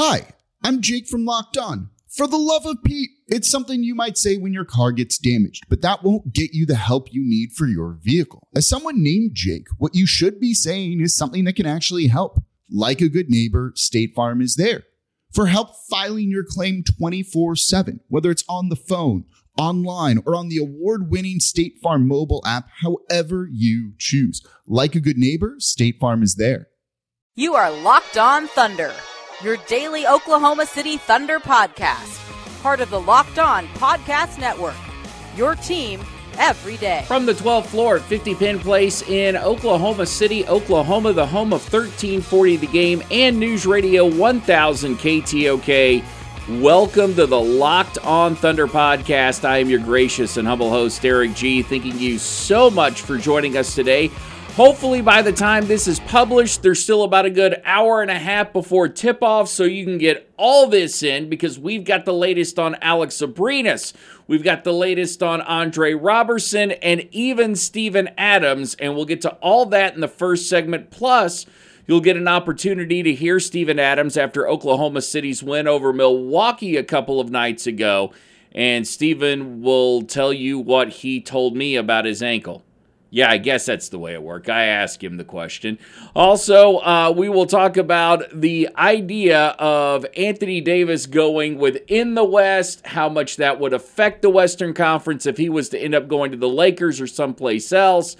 Hi, I'm Jake from Locked On. For the love of Pete, it's something you might say when your car gets damaged, but that won't get you the help you need for your vehicle. As someone named Jake, what you should be saying is something that can actually help. Like a good neighbor, State Farm is there for help filing your claim 24 7, whether it's on the phone, online, or on the award winning State Farm mobile app, however you choose. Like a good neighbor, State Farm is there. You are Locked On Thunder your daily Oklahoma City Thunder podcast. Part of the Locked On Podcast Network. Your team every day. From the 12th floor at 50 Penn Place in Oklahoma City, Oklahoma, the home of 1340 The Game and News Radio 1000 KTOK. Welcome to the Locked On Thunder podcast. I am your gracious and humble host, Eric G. Thanking you so much for joining us today Hopefully, by the time this is published, there's still about a good hour and a half before tip off, so you can get all this in because we've got the latest on Alex Abrines. We've got the latest on Andre Roberson and even Steven Adams, and we'll get to all that in the first segment. Plus, You'll get an opportunity to hear Steven Adams after Oklahoma City's win over Milwaukee a couple of nights ago. And Steven will tell you what he told me about his ankle. Yeah, I guess that's the way it worked. I asked him the question. Also, uh, we will talk about the idea of Anthony Davis going within the West, how much that would affect the Western Conference if he was to end up going to the Lakers or someplace else,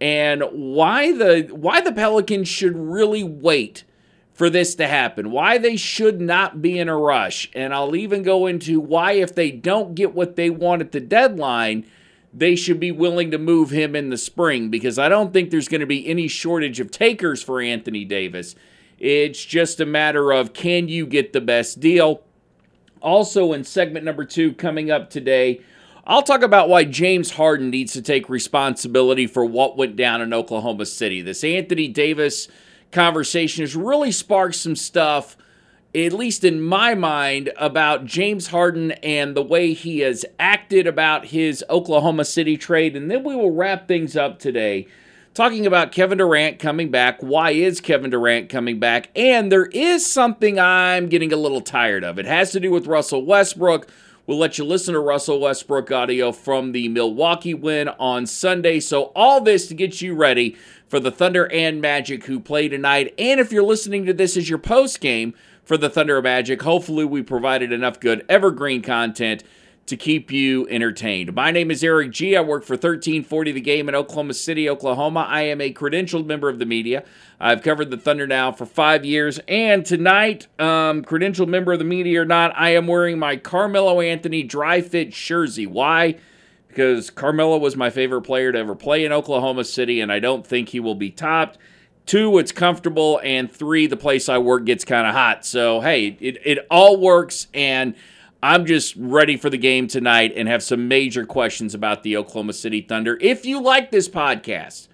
and why the why the Pelicans should really wait for this to happen. Why they should not be in a rush, and I'll even go into why if they don't get what they want at the deadline they should be willing to move him in the spring because I don't think there's going to be any shortage of takers for Anthony Davis. It's just a matter of can you get the best deal? Also, in segment number two coming up today, I'll talk about why James Harden needs to take responsibility for what went down in Oklahoma City. This Anthony Davis conversation has really sparked some stuff at least in my mind, about James Harden and the way he has acted about his Oklahoma City trade. And then we will wrap things up today talking about Kevin Durant coming back. Why is Kevin Durant coming back? And there is something I'm getting a little tired of. It has to do with Russell Westbrook. We'll let you listen to Russell Westbrook audio from the Milwaukee win on Sunday. So, all this to get you ready for the Thunder and Magic who play tonight. And if you're listening to this as your post game, for the Thunder of Magic. Hopefully, we provided enough good evergreen content to keep you entertained. My name is Eric G. I work for 1340 The Game in Oklahoma City, Oklahoma. I am a credentialed member of the media. I've covered the Thunder now for five years. And tonight, um, credentialed member of the media or not, I am wearing my Carmelo Anthony dry fit jersey. Why? Because Carmelo was my favorite player to ever play in Oklahoma City, and I don't think he will be topped. Two, it's comfortable, and three, the place I work gets kind of hot. So hey, it, it all works, and I'm just ready for the game tonight and have some major questions about the Oklahoma City Thunder. If you like this podcast,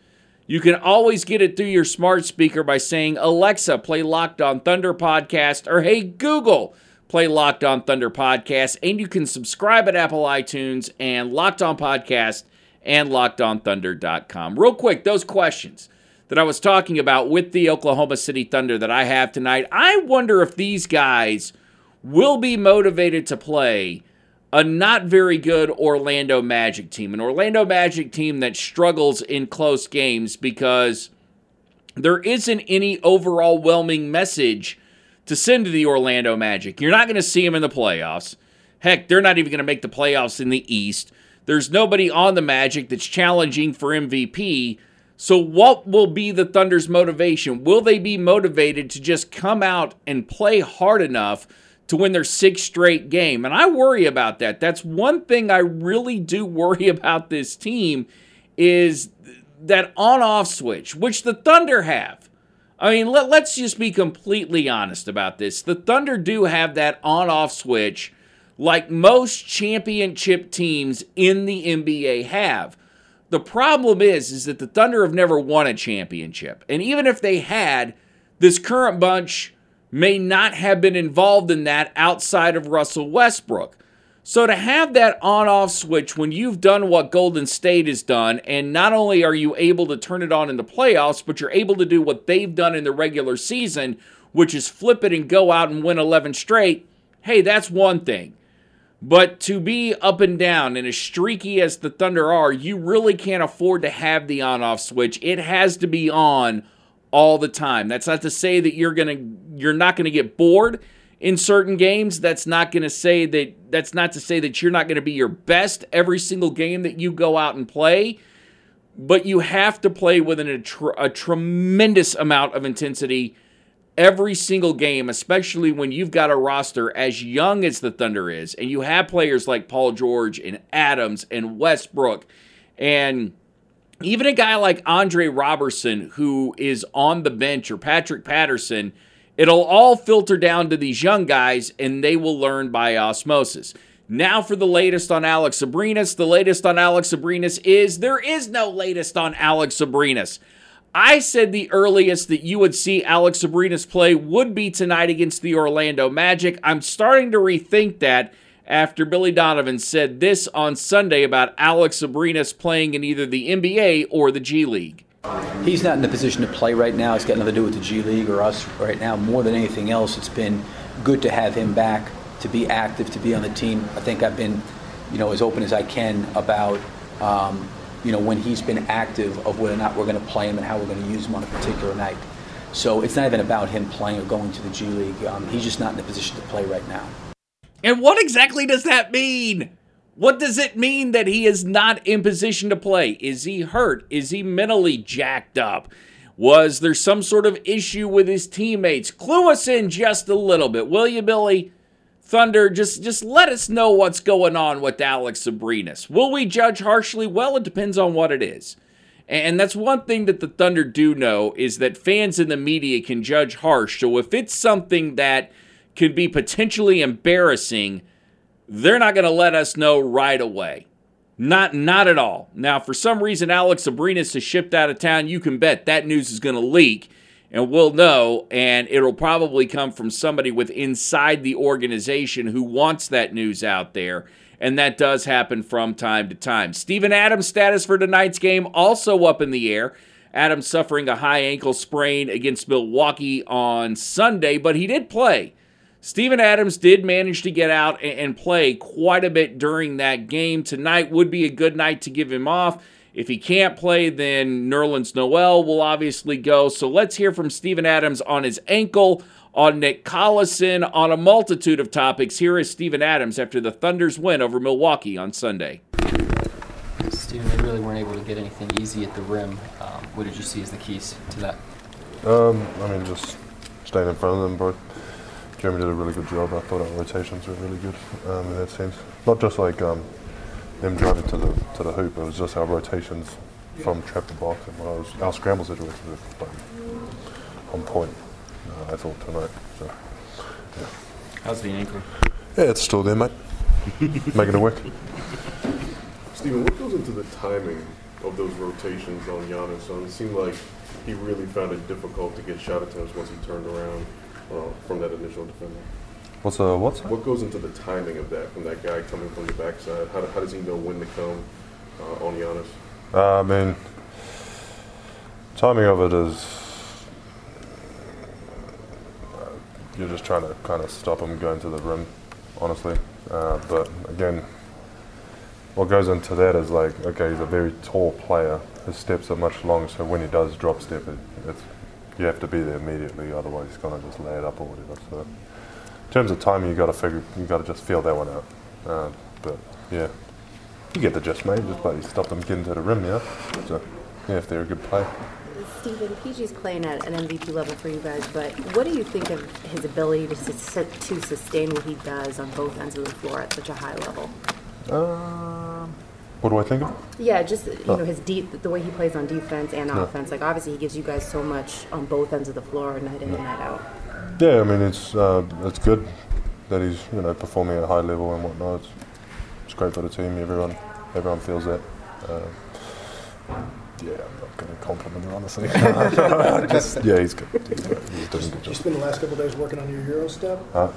you can always get it through your smart speaker by saying, Alexa, play Locked On Thunder podcast, or hey, Google, play Locked On Thunder podcast. And you can subscribe at Apple iTunes and Locked On Podcast and LockedOnThunder.com. Real quick, those questions that I was talking about with the Oklahoma City Thunder that I have tonight, I wonder if these guys will be motivated to play a not very good Orlando Magic team, an Orlando Magic team that struggles in close games because there isn't any overwhelming message to send to the Orlando Magic. You're not going to see them in the playoffs. Heck, they're not even going to make the playoffs in the East. There's nobody on the Magic that's challenging for MVP. So, what will be the Thunder's motivation? Will they be motivated to just come out and play hard enough to win their sixth straight game. And I worry about that. That's one thing I really do worry about this team is that on-off switch, which the Thunder have. I mean, let, us just be completely honest about this. The Thunder do have that on-off switch like most championship teams in the NBA have. The problem is is that the Thunder have never won a championship. And even if they had, this current bunch may not have been involved in that outside of Russell Westbrook. So to have that on off switch when you've done what Golden State has done, and not only are you able to turn it on in the playoffs, but you're able to do what they've done in the regular season, which is flip it and go out and win 11 straight, hey, that's one thing. But to be up and down and as streaky as the Thunder are, you really can't afford to have the on off switch. It has to be on all the time. That's not to say that you're going to you're not going to get bored in certain games. That's not going to say that that's not to say that you're not going to be your best every single game that you go out and play. But you have to play with an, a, tr- a tremendous amount of intensity every single game, especially when you've got a roster as young as the Thunder is, and you have players like Paul George and Adams and Westbrook and even a guy like Andre Roberson, who is on the bench, or Patrick Patterson, it'll all filter down to these young guys and they will learn by osmosis. Now, for the latest on Alex Abrines. The latest on Alex Abrines is there is no latest on Alex Abrines. I said the earliest that you would see Alex Abrines play would be tonight against the Orlando Magic. I'm starting to rethink that after Billy Donovan said this on Sunday about Alex Abrines playing in either the NBA or the G League. He's not in the position to play right now. It's got nothing to do with the G League or us right now. More than anything else, it's been good to have him back, to be active, to be on the team. I think I've been, you know, as open as I can about, um, you know, when he's been active of whether or not we're going to play him and how we're going to use him on a particular night. So it's not even about him playing or going to the G League. Um, he's just not in a position to play right now. And what exactly does that mean? What does it mean that he is not in position to play? Is he hurt? Is he mentally jacked up? Was there some sort of issue with his teammates? Clue us in just a little bit, will you, Billy? Thunder, just just let us know what's going on with Alex Abrines. Will we judge harshly? Well, it depends on what it is. And that's one thing that the Thunder do know is that fans in the media can judge harsh. So if it's something that could be potentially embarrassing, they're not going to let us know right away. Not not at all. Now, for some reason, Alex Abrines is shipped out of town. You can bet that news is going to leak, and we'll know. And it'll probably come from somebody with inside the organization who wants that news out there. And that does happen from time to time. Steven Adams' status for tonight's game also up in the air. Adams suffering a high ankle sprain against Milwaukee on Sunday, but he did play. Steven Adams did manage to get out and play quite a bit during that game. Tonight would be a good night to give him off. If he can't play, then Nerlens Noel will obviously go. So let's hear from Steven Adams on his ankle, on Nick Collison, on a multitude of topics. Here is Steven Adams after the Thunder's win over Milwaukee on Sunday. Steven, they really weren't able to get anything easy at the rim. Um, what did you see as the keys to that? Um, I mean, just staying in front of them, but Jeremy did a really good job. I thought our rotations were really good um, in that sense. Not just like um, them driving to the to the hoop. It was just our rotations from trap to box and was, our scramble situations were like, on point. Uh, I thought tonight. So, yeah. How's the ankle? Yeah, it's still there, mate. Making it work. Steven, what goes into the timing of those rotations on Giannis? Um, it seemed like he really found it difficult to get shot attempts once he turned around uh, from that initial defender. What's uh what's What goes into the timing of that from that guy coming from the backside? How, how does he know when to come uh, on Giannis? Uh, I mean, timing of it is uh, you're just trying to kind of stop him going to the rim, honestly. Uh, but again, what goes into that is like, okay, he's a very tall player. His steps are much longer, so when he does drop step, it, it's you have to be there immediately. Otherwise, he's gonna just lay it up or whatever. So, in terms of timing, you got to figure, you got to just feel that one out. Uh, but yeah. You get the gist, mate. Just bloody stop them getting to the rim, yeah. So, yeah, if they're a good player. Steven, PG's playing at an MVP level for you guys, but what do you think of his ability to, to sustain what he does on both ends of the floor at such a high level? Um, what do I think of? Yeah, just you Oh. know his deep, the way he plays on defense and Yeah. offense. Like obviously, he gives you guys so much on both ends of the floor, night in and night out. Yeah, I mean it's uh, it's good that he's you know performing at a high level and whatnot. It's, it's great for the team. Everyone everyone feels that. Uh, yeah, I'm not going to compliment him honestly. Just, yeah, he's good. He's, good. he's doing a good Did you job. spend the last couple of days working on your Euro step? I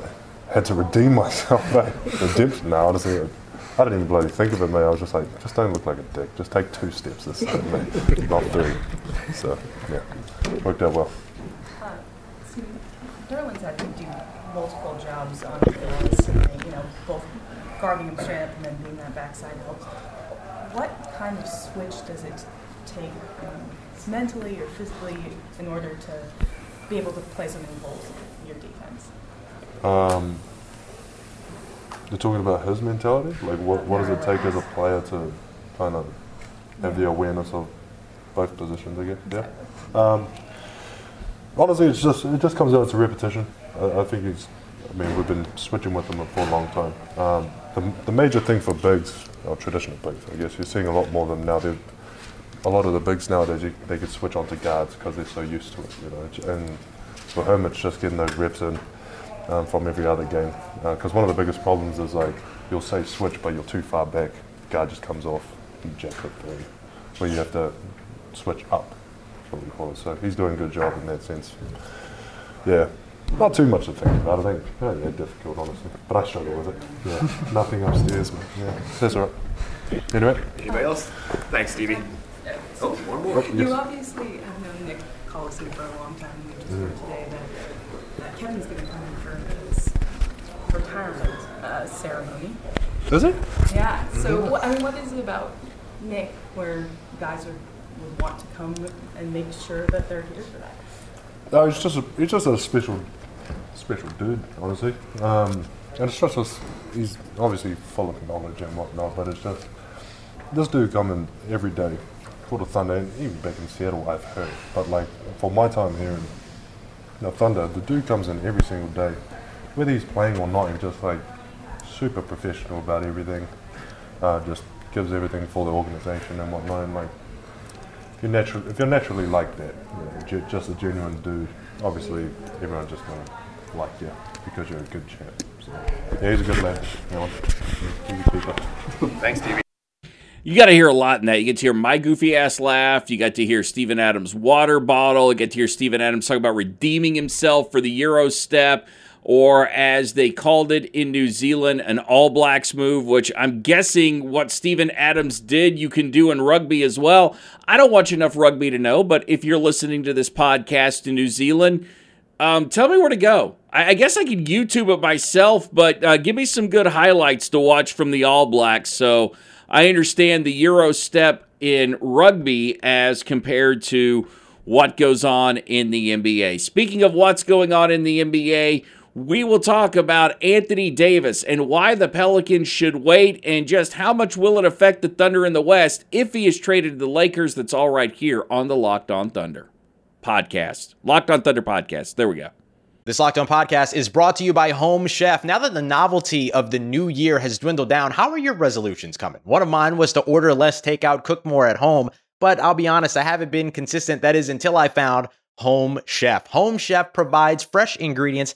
had to redeem myself, mate. Redemption. No, honestly, I didn't even bloody think of it, mate. I was just like, just don't look like a dick. Just take two steps this time, mate, not three. So yeah, worked out well. Uh, Steven, Nerlens' had to do multiple jobs on the and, you know, both guarding him straight up and then being that backside help. What kind of switch does it take um, mentally or physically in order to be able to play so many holes in your defense? Um, you're talking about his mentality? Like, what, what does it take as a player to kind of have the awareness of both positions, I guess? Yeah. Um, honestly, it's just it just comes down to repetition. I, I think it's. I mean, we've been switching with them for a long time. Um, the, the major thing for bigs, or traditional bigs, I guess, you're seeing a lot more of them now. They're, a lot of the bigs nowadays, you, they could switch onto guards because they're so used to it, you know. And for him, it's just getting those reps in um, from every other game. Because one of the biggest problems is like you'll say switch, but you're too far back. Guard just comes off you jacks it for you. Where you have to switch up, is what we call it. So he's doing a good job in that sense. Yeah, not too much to think about. I think yeah, yeah, difficult honestly, but I struggle with it. Yeah, nothing upstairs, man. Yeah, that's all right. Anyway, Anybody else? Thanks, Stevie. Oh, one more. Oh, yes. You obviously have known Nick Collison for a long time, and you just heard Mhm. today that, that Kevin's going to come in for his retirement uh, ceremony. Is it? Yeah. So, Mhm. what, I mean, what is it about Nick where guys are, would want to come and make sure that they're here for that? No, he's just a, he's just a special, special dude, honestly. Um, and it's just, us- he's obviously full of knowledge and whatnot, but it's just, this dude coming every day for the Thunder, and even back in Seattle, I've heard. But like, for my time here in the Thunder, the dude comes in every single day. Whether he's playing or not, he's just like super professional about everything. Uh, just gives everything for the organization and whatnot. And like, if you're, natural, if you're naturally like that, you know, ju- just a genuine dude, obviously everyone's just going to like you because you're a good champ. So, yeah, he's a good lad. You know, he's a keeper. Thanks, Stevie. You got to hear a lot in that. You get to hear my goofy ass laugh. You got to hear Steven Adams' water bottle. You get to hear Steven Adams talk about redeeming himself for the Euro step, or as they called it in New Zealand, an All Blacks move, which I'm guessing what Steven Adams did, you can do in rugby as well. I don't watch enough rugby to know, but if you're listening to this podcast in New Zealand, um, tell me where to go. I, I guess I could YouTube it myself, but uh, give me some good highlights to watch from the All Blacks. So I understand the Euro step in rugby as compared to what goes on in the NBA. Speaking of what's going on in the NBA, we will talk about Anthony Davis and why the Pelicans should wait and just how much will it affect the Thunder in the West if he is traded to the Lakers. That's all right here on the Locked On Thunder podcast. Locked On Thunder podcast. There we go. This Locked On podcast is brought to you by Home Chef. Now that the novelty of the new year has dwindled down, how are your resolutions coming? One of mine was to order less takeout, cook more at home, but I'll be honest, I haven't been consistent. That is until I found Home Chef. Home Chef provides fresh ingredients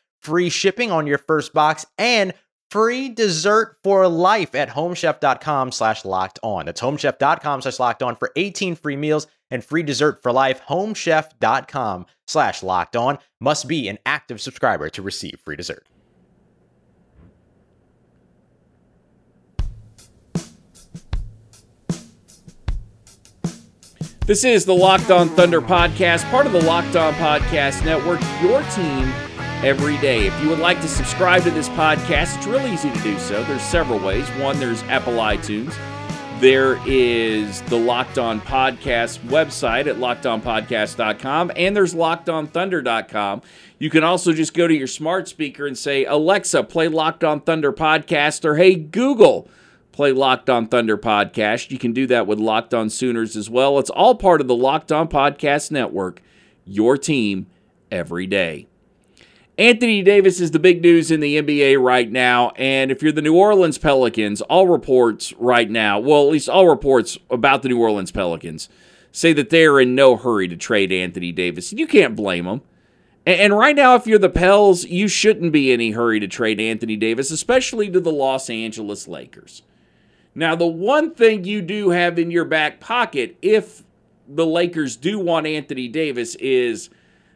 free shipping on your first box and free dessert for life at homechef.com slash locked on. That's homechef.com slash locked on for 18 free meals and free dessert for life. Homechef.com slash locked on must be an active subscriber to receive free dessert. This is the Locked On Thunder podcast, part of the Locked On Podcast Network, your team every day. If you would like to subscribe to this podcast, it's really easy to do so. There's several ways. One, there's Apple iTunes. There is the Locked On Podcast website at lockedonpodcast.com, and there's lockedonthunder.com. You can also just go to your smart speaker and say, Alexa, play Locked On Thunder podcast, or hey, Google, play Locked On Thunder podcast. You can do that with Locked On Sooners as well. It's all part of the Locked On Podcast Network, your team every day. Anthony Davis is the big news in the NBA right now. And if you're the New Orleans Pelicans, all reports right now, well, at least all reports about the New Orleans Pelicans, say that they're in no hurry to trade Anthony Davis. You can't blame them. And right now, if you're the Pels, you shouldn't be in any hurry to trade Anthony Davis, especially to the Los Angeles Lakers. Now, the one thing you do have in your back pocket, if the Lakers do want Anthony Davis, is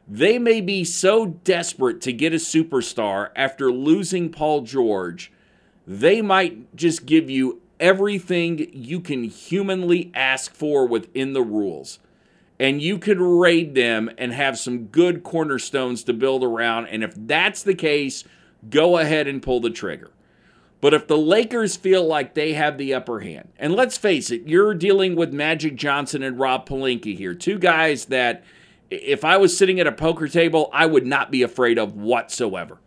they may be so desperate to get a superstar after losing Paul George, they might just give you everything you can humanly ask for within the rules. And you could raid them and have some good cornerstones to build around. And if that's the case, go ahead and pull the trigger. But if the Lakers feel like they have the upper hand, and let's face it, you're dealing with Magic Johnson and Rob Pelinka here, two guys that if I was sitting at a poker table, I would not be afraid of whatsoever.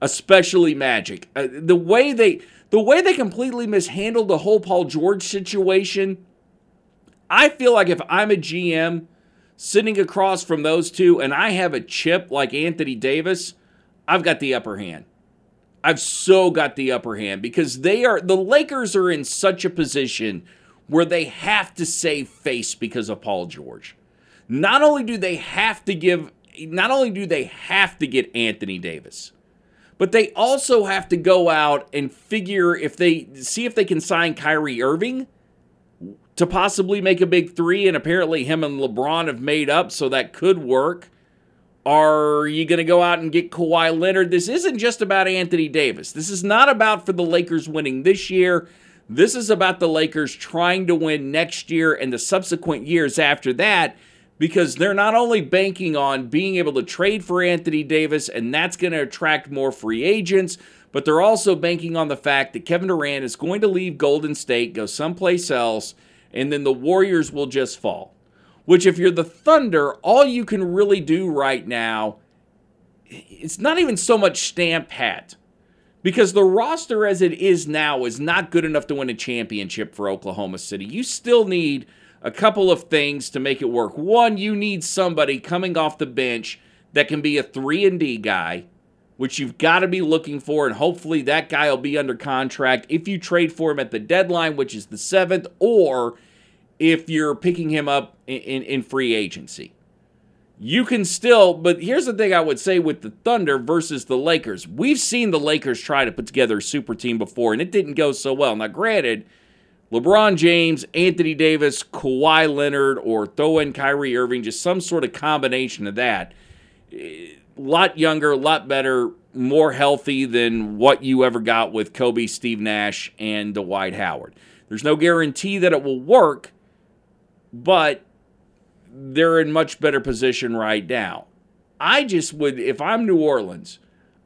Especially Magic. Uh, the way they the way they completely mishandled the whole Paul George situation, I feel like if I'm a GM sitting across from those two and I have a chip like Anthony Davis, I've got the upper hand. I've so got the upper hand because they are the Lakers are in such a position where they have to save face because of Paul George not only do they have to give not only do they have to get Anthony Davis, but they also have to go out and figure if they see if they can sign Kyrie Irving to possibly make a big three. And apparently, him and LeBron have made up, so that could work. Are you going to go out and get Kawhi Leonard? This isn't just about Anthony Davis. This is not about for the Lakers winning this year. This is about the Lakers trying to win next year and the subsequent years after that because they're not only banking on being able to trade for Anthony Davis, and that's going to attract more free agents, but they're also banking on the fact that Kevin Durant is going to leave Golden State, go someplace else, and then the Warriors will just fall. Which, if you're the Thunder, all you can really do right now, it's not even so much stamp hat. Because the roster as it is now is not good enough to win a championship for Oklahoma City. You still need a couple of things to make it work. One, you need somebody coming off the bench that can be a 3 and D guy, which you've got to be looking for and hopefully that guy will be under contract if you trade for him at the deadline, which is the 7th, or if you're picking him up in, in, in free agency. You can still, but here's the thing I would say with the Thunder versus the Lakers. We've seen the Lakers try to put together a super team before, and it didn't go so well. Now, granted, LeBron James, Anthony Davis, Kawhi Leonard, or throw in Kyrie Irving, just some sort of combination of that. A lot younger, a lot better, more healthy than what you ever got with Kobe, Steve Nash, and Dwight Howard. There's no guarantee that it will work, but they're in much better position right now. I just would, if I'm New Orleans,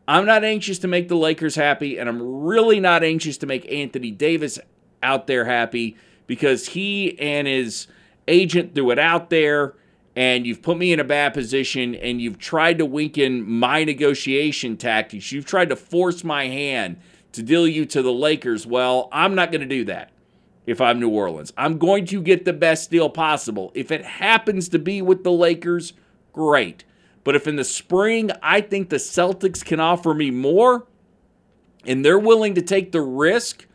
I'm not anxious to make the Lakers happy, and I'm really not anxious to make Anthony Davis out there happy because he and his agent threw it out there and you've put me in a bad position and you've tried to weaken my negotiation tactics. You've tried to force my hand to deal you to the Lakers. Well, I'm not going to do that if I'm New Orleans. I'm going to get the best deal possible. If it happens to be with the Lakers, great. But if in the spring I think the Celtics can offer me more and they're willing to take the risk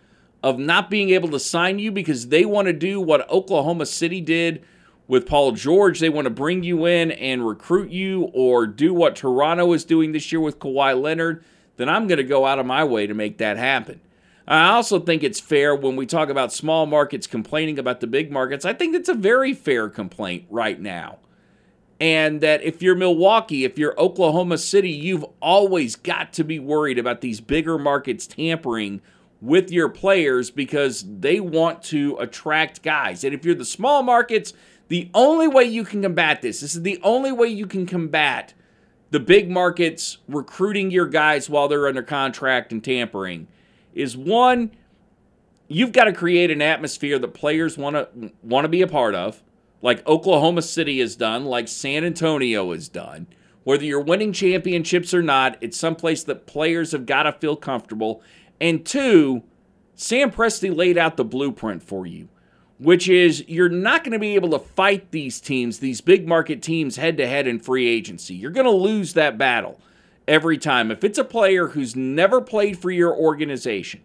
of not being able to sign you because they want to do what Oklahoma City did with Paul George. They want to bring you in and recruit you or do what Toronto is doing this year with Kawhi Leonard, then I'm going to go out of my way to make that happen. I also think it's fair when we talk about small markets complaining about the big markets. I think it's a very fair complaint right now. And that if you're Milwaukee, if you're Oklahoma City, you've always got to be worried about these bigger markets tampering with your players because they want to attract guys. And if you're the small markets, the only way you can combat this, this is the only way you can combat the big markets recruiting your guys while they're under contract and tampering, is one, you've got to create an atmosphere that players want to want to be a part of, like Oklahoma City has done, like San Antonio has done. Whether you're winning championships or not, it's someplace that players have got to feel comfortable. And two, Sam Presti laid out the blueprint for you which is you're not going to be able to fight these teams, these big market teams, head to head in free agency. You're going to lose that battle every time. If it's a player who's never played for your organization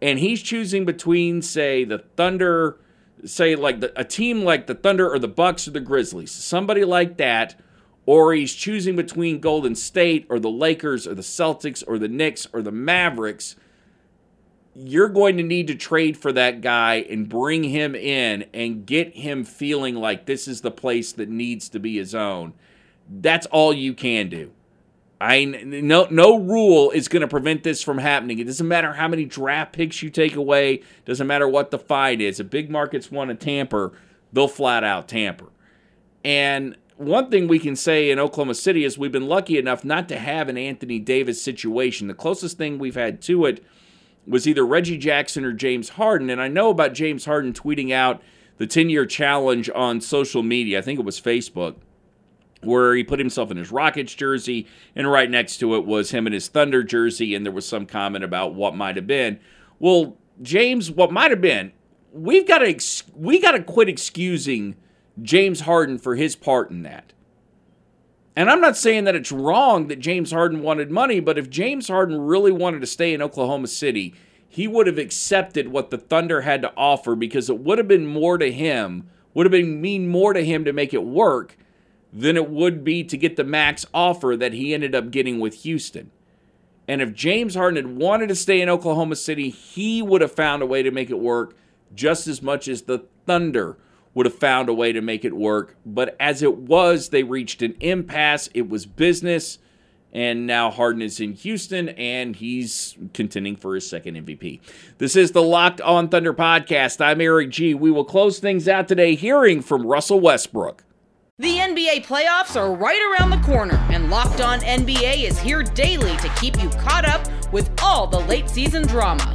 and he's choosing between, say, the Thunder, say, like the, a team like the Thunder or the Bucks or the Grizzlies, somebody like that, or he's choosing between Golden State or the Lakers or the Celtics or the Knicks or the Mavericks you're going to need to trade for that guy and bring him in and get him feeling like this is the place that needs to be his own. That's all you can do. I no no rule is going to prevent this from happening. It doesn't matter how many draft picks you take away. Doesn't matter what the fight is. If big markets want to tamper, they'll flat out tamper. And one thing we can say in Oklahoma City is we've been lucky enough not to have an Anthony Davis situation. The closest thing we've had to it was either Reggie Jackson or James Harden. And I know about James Harden tweeting out the 10 year challenge on social media. I think it was Facebook, where he put himself in his Rockets jersey, and right next to it was him in his Thunder jersey, and there was some comment about what might have been. Well, James, what might have been, we've got to ex- we got to quit excusing James Harden for his part in that. And I'm not saying that it's wrong that James Harden wanted money, but if James Harden really wanted to stay in Oklahoma City, he would have accepted what the Thunder had to offer because it would have been more to him, would have been mean more to him to make it work than it would be to get the max offer that he ended up getting with Houston. And if James Harden had wanted to stay in Oklahoma City, he would have found a way to make it work just as much as the Thunder would have found a way to make it work. But as it was, they reached an impasse. It was business. And now Harden is in Houston and he's contending for his second MVP. This is the Locked On Thunder podcast. I'm Eric G. We will close things out today hearing from Russell Westbrook. The NBA playoffs are right around the corner, and Locked On NBA is here daily to keep you caught up with all the late season drama.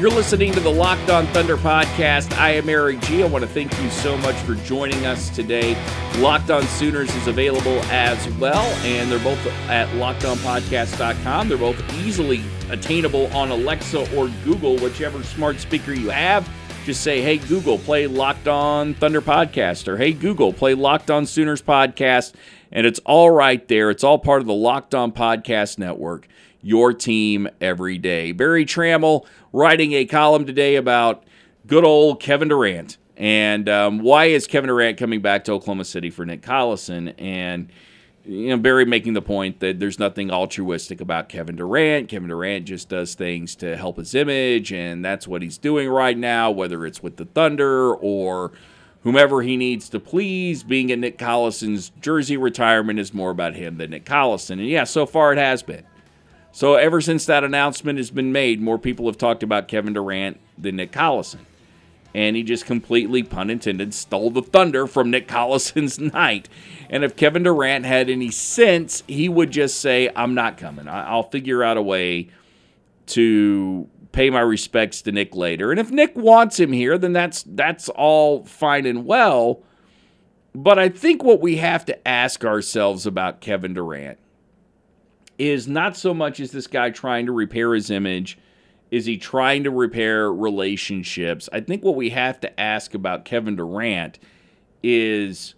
You're listening to the Locked On Thunder podcast. I am Eric G. I want to thank you so much for joining us today. Locked On Sooners is available as well, and they're both at lockedonpodcast.com. They're both easily attainable on Alexa or Google, whichever smart speaker you have. Just say, hey, Google, play Locked On Thunder podcast, or hey, Google, play Locked On Sooners podcast, and it's all right there. It's all part of the Locked On Podcast Network your team every day. Berry Tramel writing a column today about good old Kevin Durant and um, why is Kevin Durant coming back to Oklahoma City for Nick Collison? And you know, Berry making the point that there's nothing altruistic about Kevin Durant. Kevin Durant just does things to help his image, and that's what he's doing right now, whether it's with the Thunder or whomever he needs to please. Being at Nick Collison's jersey retirement is more about him than Nick Collison. And yeah, so far it has been. So ever since that announcement has been made, more people have talked about Kevin Durant than Nick Collison. And he just completely, pun intended, stole the thunder from Nick Collison's night. And if Kevin Durant had any sense, he would just say, I'm not coming. I'll figure out a way to pay my respects to Nick later. And if Nick wants him here, then that's that's all fine and well. But I think what we have to ask ourselves about Kevin Durant is not so much is this guy trying to repair his image, is he trying to repair relationships? I think what we have to ask about Kevin Durant is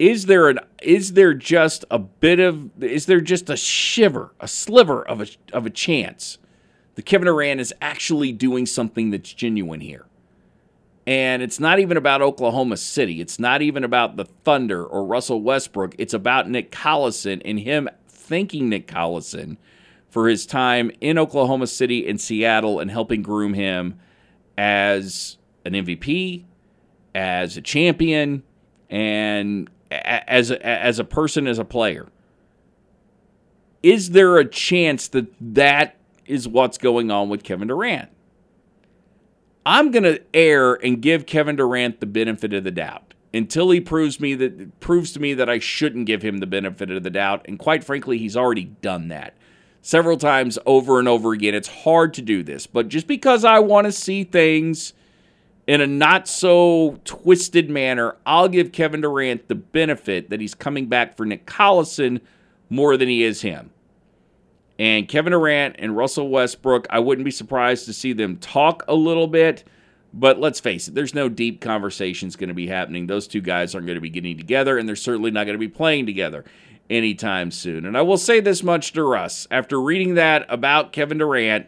is there an is there just a bit of is there just a shiver, a sliver of a of a chance that Kevin Durant is actually doing something that's genuine here? And it's not even about Oklahoma City. It's not even about the Thunder or Russell Westbrook. It's about Nick Collison and him thanking Nick Collison for his time in Oklahoma City and Seattle and helping groom him as an MVP, as a champion, and as a, as a person, as a player. Is there a chance that that is what's going on with Kevin Durant? I'm going to err and give Kevin Durant the benefit of the doubt until he proves me that proves to me that I shouldn't give him the benefit of the doubt. And quite frankly, he's already done that several times over and over again. It's hard to do this, but just because I want to see things in a not so twisted manner, I'll give Kevin Durant the benefit that he's coming back for Nick Collison more than he is him. And Kevin Durant and Russell Westbrook, I wouldn't be surprised to see them talk a little bit. But let's face it, there's no deep conversations going to be happening. Those two guys aren't going to be getting together, and they're certainly not going to be playing together anytime soon. And I will say this much to Russ after reading that about Kevin Durant,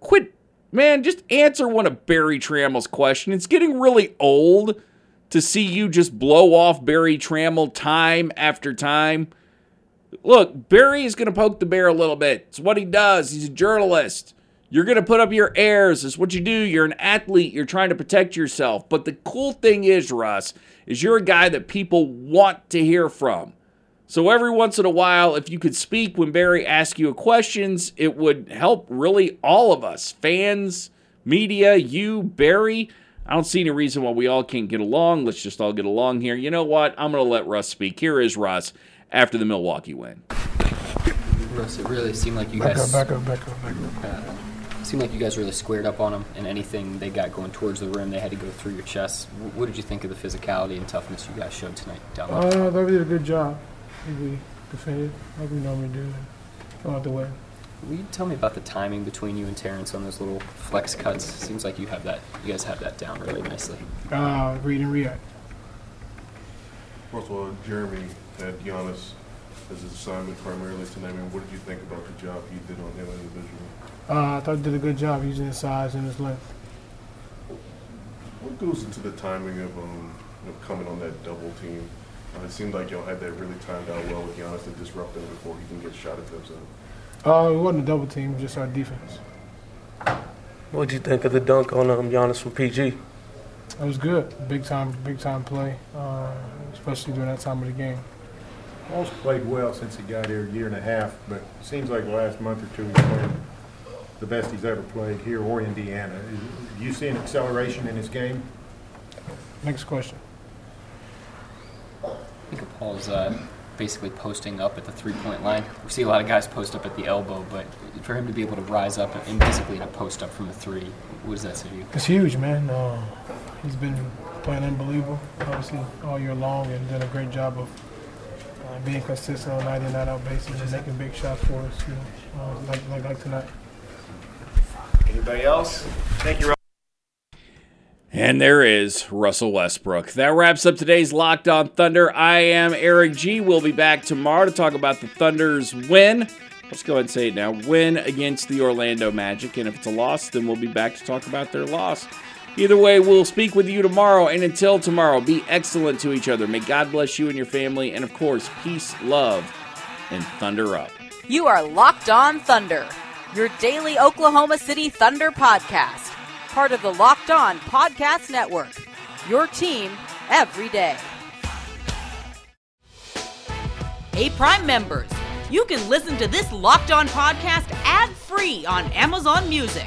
quit, man, just answer one of Berry Tramel's questions. It's getting really old to see you just blow off Berry Tramel time after time. Look, Berry is going to poke the bear a little bit. It's what he does. He's a journalist. You're going to put up your airs. It's what you do. You're an athlete. You're trying to protect yourself. But the cool thing is, Russ, is you're a guy that people want to hear from. So every once in a while, if you could speak when Berry asks you questions, it would help really all of us fans, media, you, Berry. I don't see any reason why we all can't get along. Let's just all get along here. You know what? I'm going to let Russ speak. Here is Russ after the Milwaukee win. Russ, it really seemed like you Back guys. up, back up, back up, back up. Uh, seemed like you guys really squared up on them, and anything they got going towards the rim, they had to go through your chest. What did you think of the physicality and toughness you guys showed tonight down there? Uh, I thought did a good job. We defended like we normally do. Go out the way. Will you tell me about the timing between you and Terrance on those little flex cuts? Seems like you have that. You guys have that down really nicely. Uh, read and react. First of all, Jeremy had Giannis as his assignment primarily tonight. I mean, what did you think about the job he did on him individually? Uh, I thought he did a good job using his size and his length. What goes into the timing of um, you know, coming on that double team? Uh, it seemed like y'all had that really timed out well with Giannis to disrupt him before he can get shot attempts in. Uh, it wasn't a double team, it was just our defense. What did you think of the dunk on um, Giannis from PG? It was good. Big time, big time play, uh, especially during that time of the game. Paul's played well since he got here a year and a half, but it seems like the last month or two he's played the best he's ever played here or Indiana. Do you see an acceleration in his game? Next question. I think Paul's uh, basically posting up at the three-point line. We see a lot of guys post up at the elbow, but for him to be able to rise up and basically in a post up from the three, what does that say to you? It's huge, man. Uh, he's been playing unbelievable, obviously, all year long and done a great job of uh, being consistent on night in, night out basis and making big shots for us, you know, uh, like, like, like tonight. Anybody else? Thank you, Rob. And there is Russell Westbrook. That wraps up today's Locked On Thunder. I am Eric G. We'll be back tomorrow to talk about the Thunder's win. Let's go ahead and say it now win against the Orlando Magic. And if it's a loss, then we'll be back to talk about their loss Either way, we'll speak with you tomorrow. And until tomorrow, be excellent to each other. May God bless you and your family. And of course, peace, love, and thunder up. You are Locked On Thunder, your daily Oklahoma City Thunder podcast, part of the Locked On Podcast Network. Your team every day. Hey, Prime members, you can listen to this Locked On podcast ad free on Amazon Music.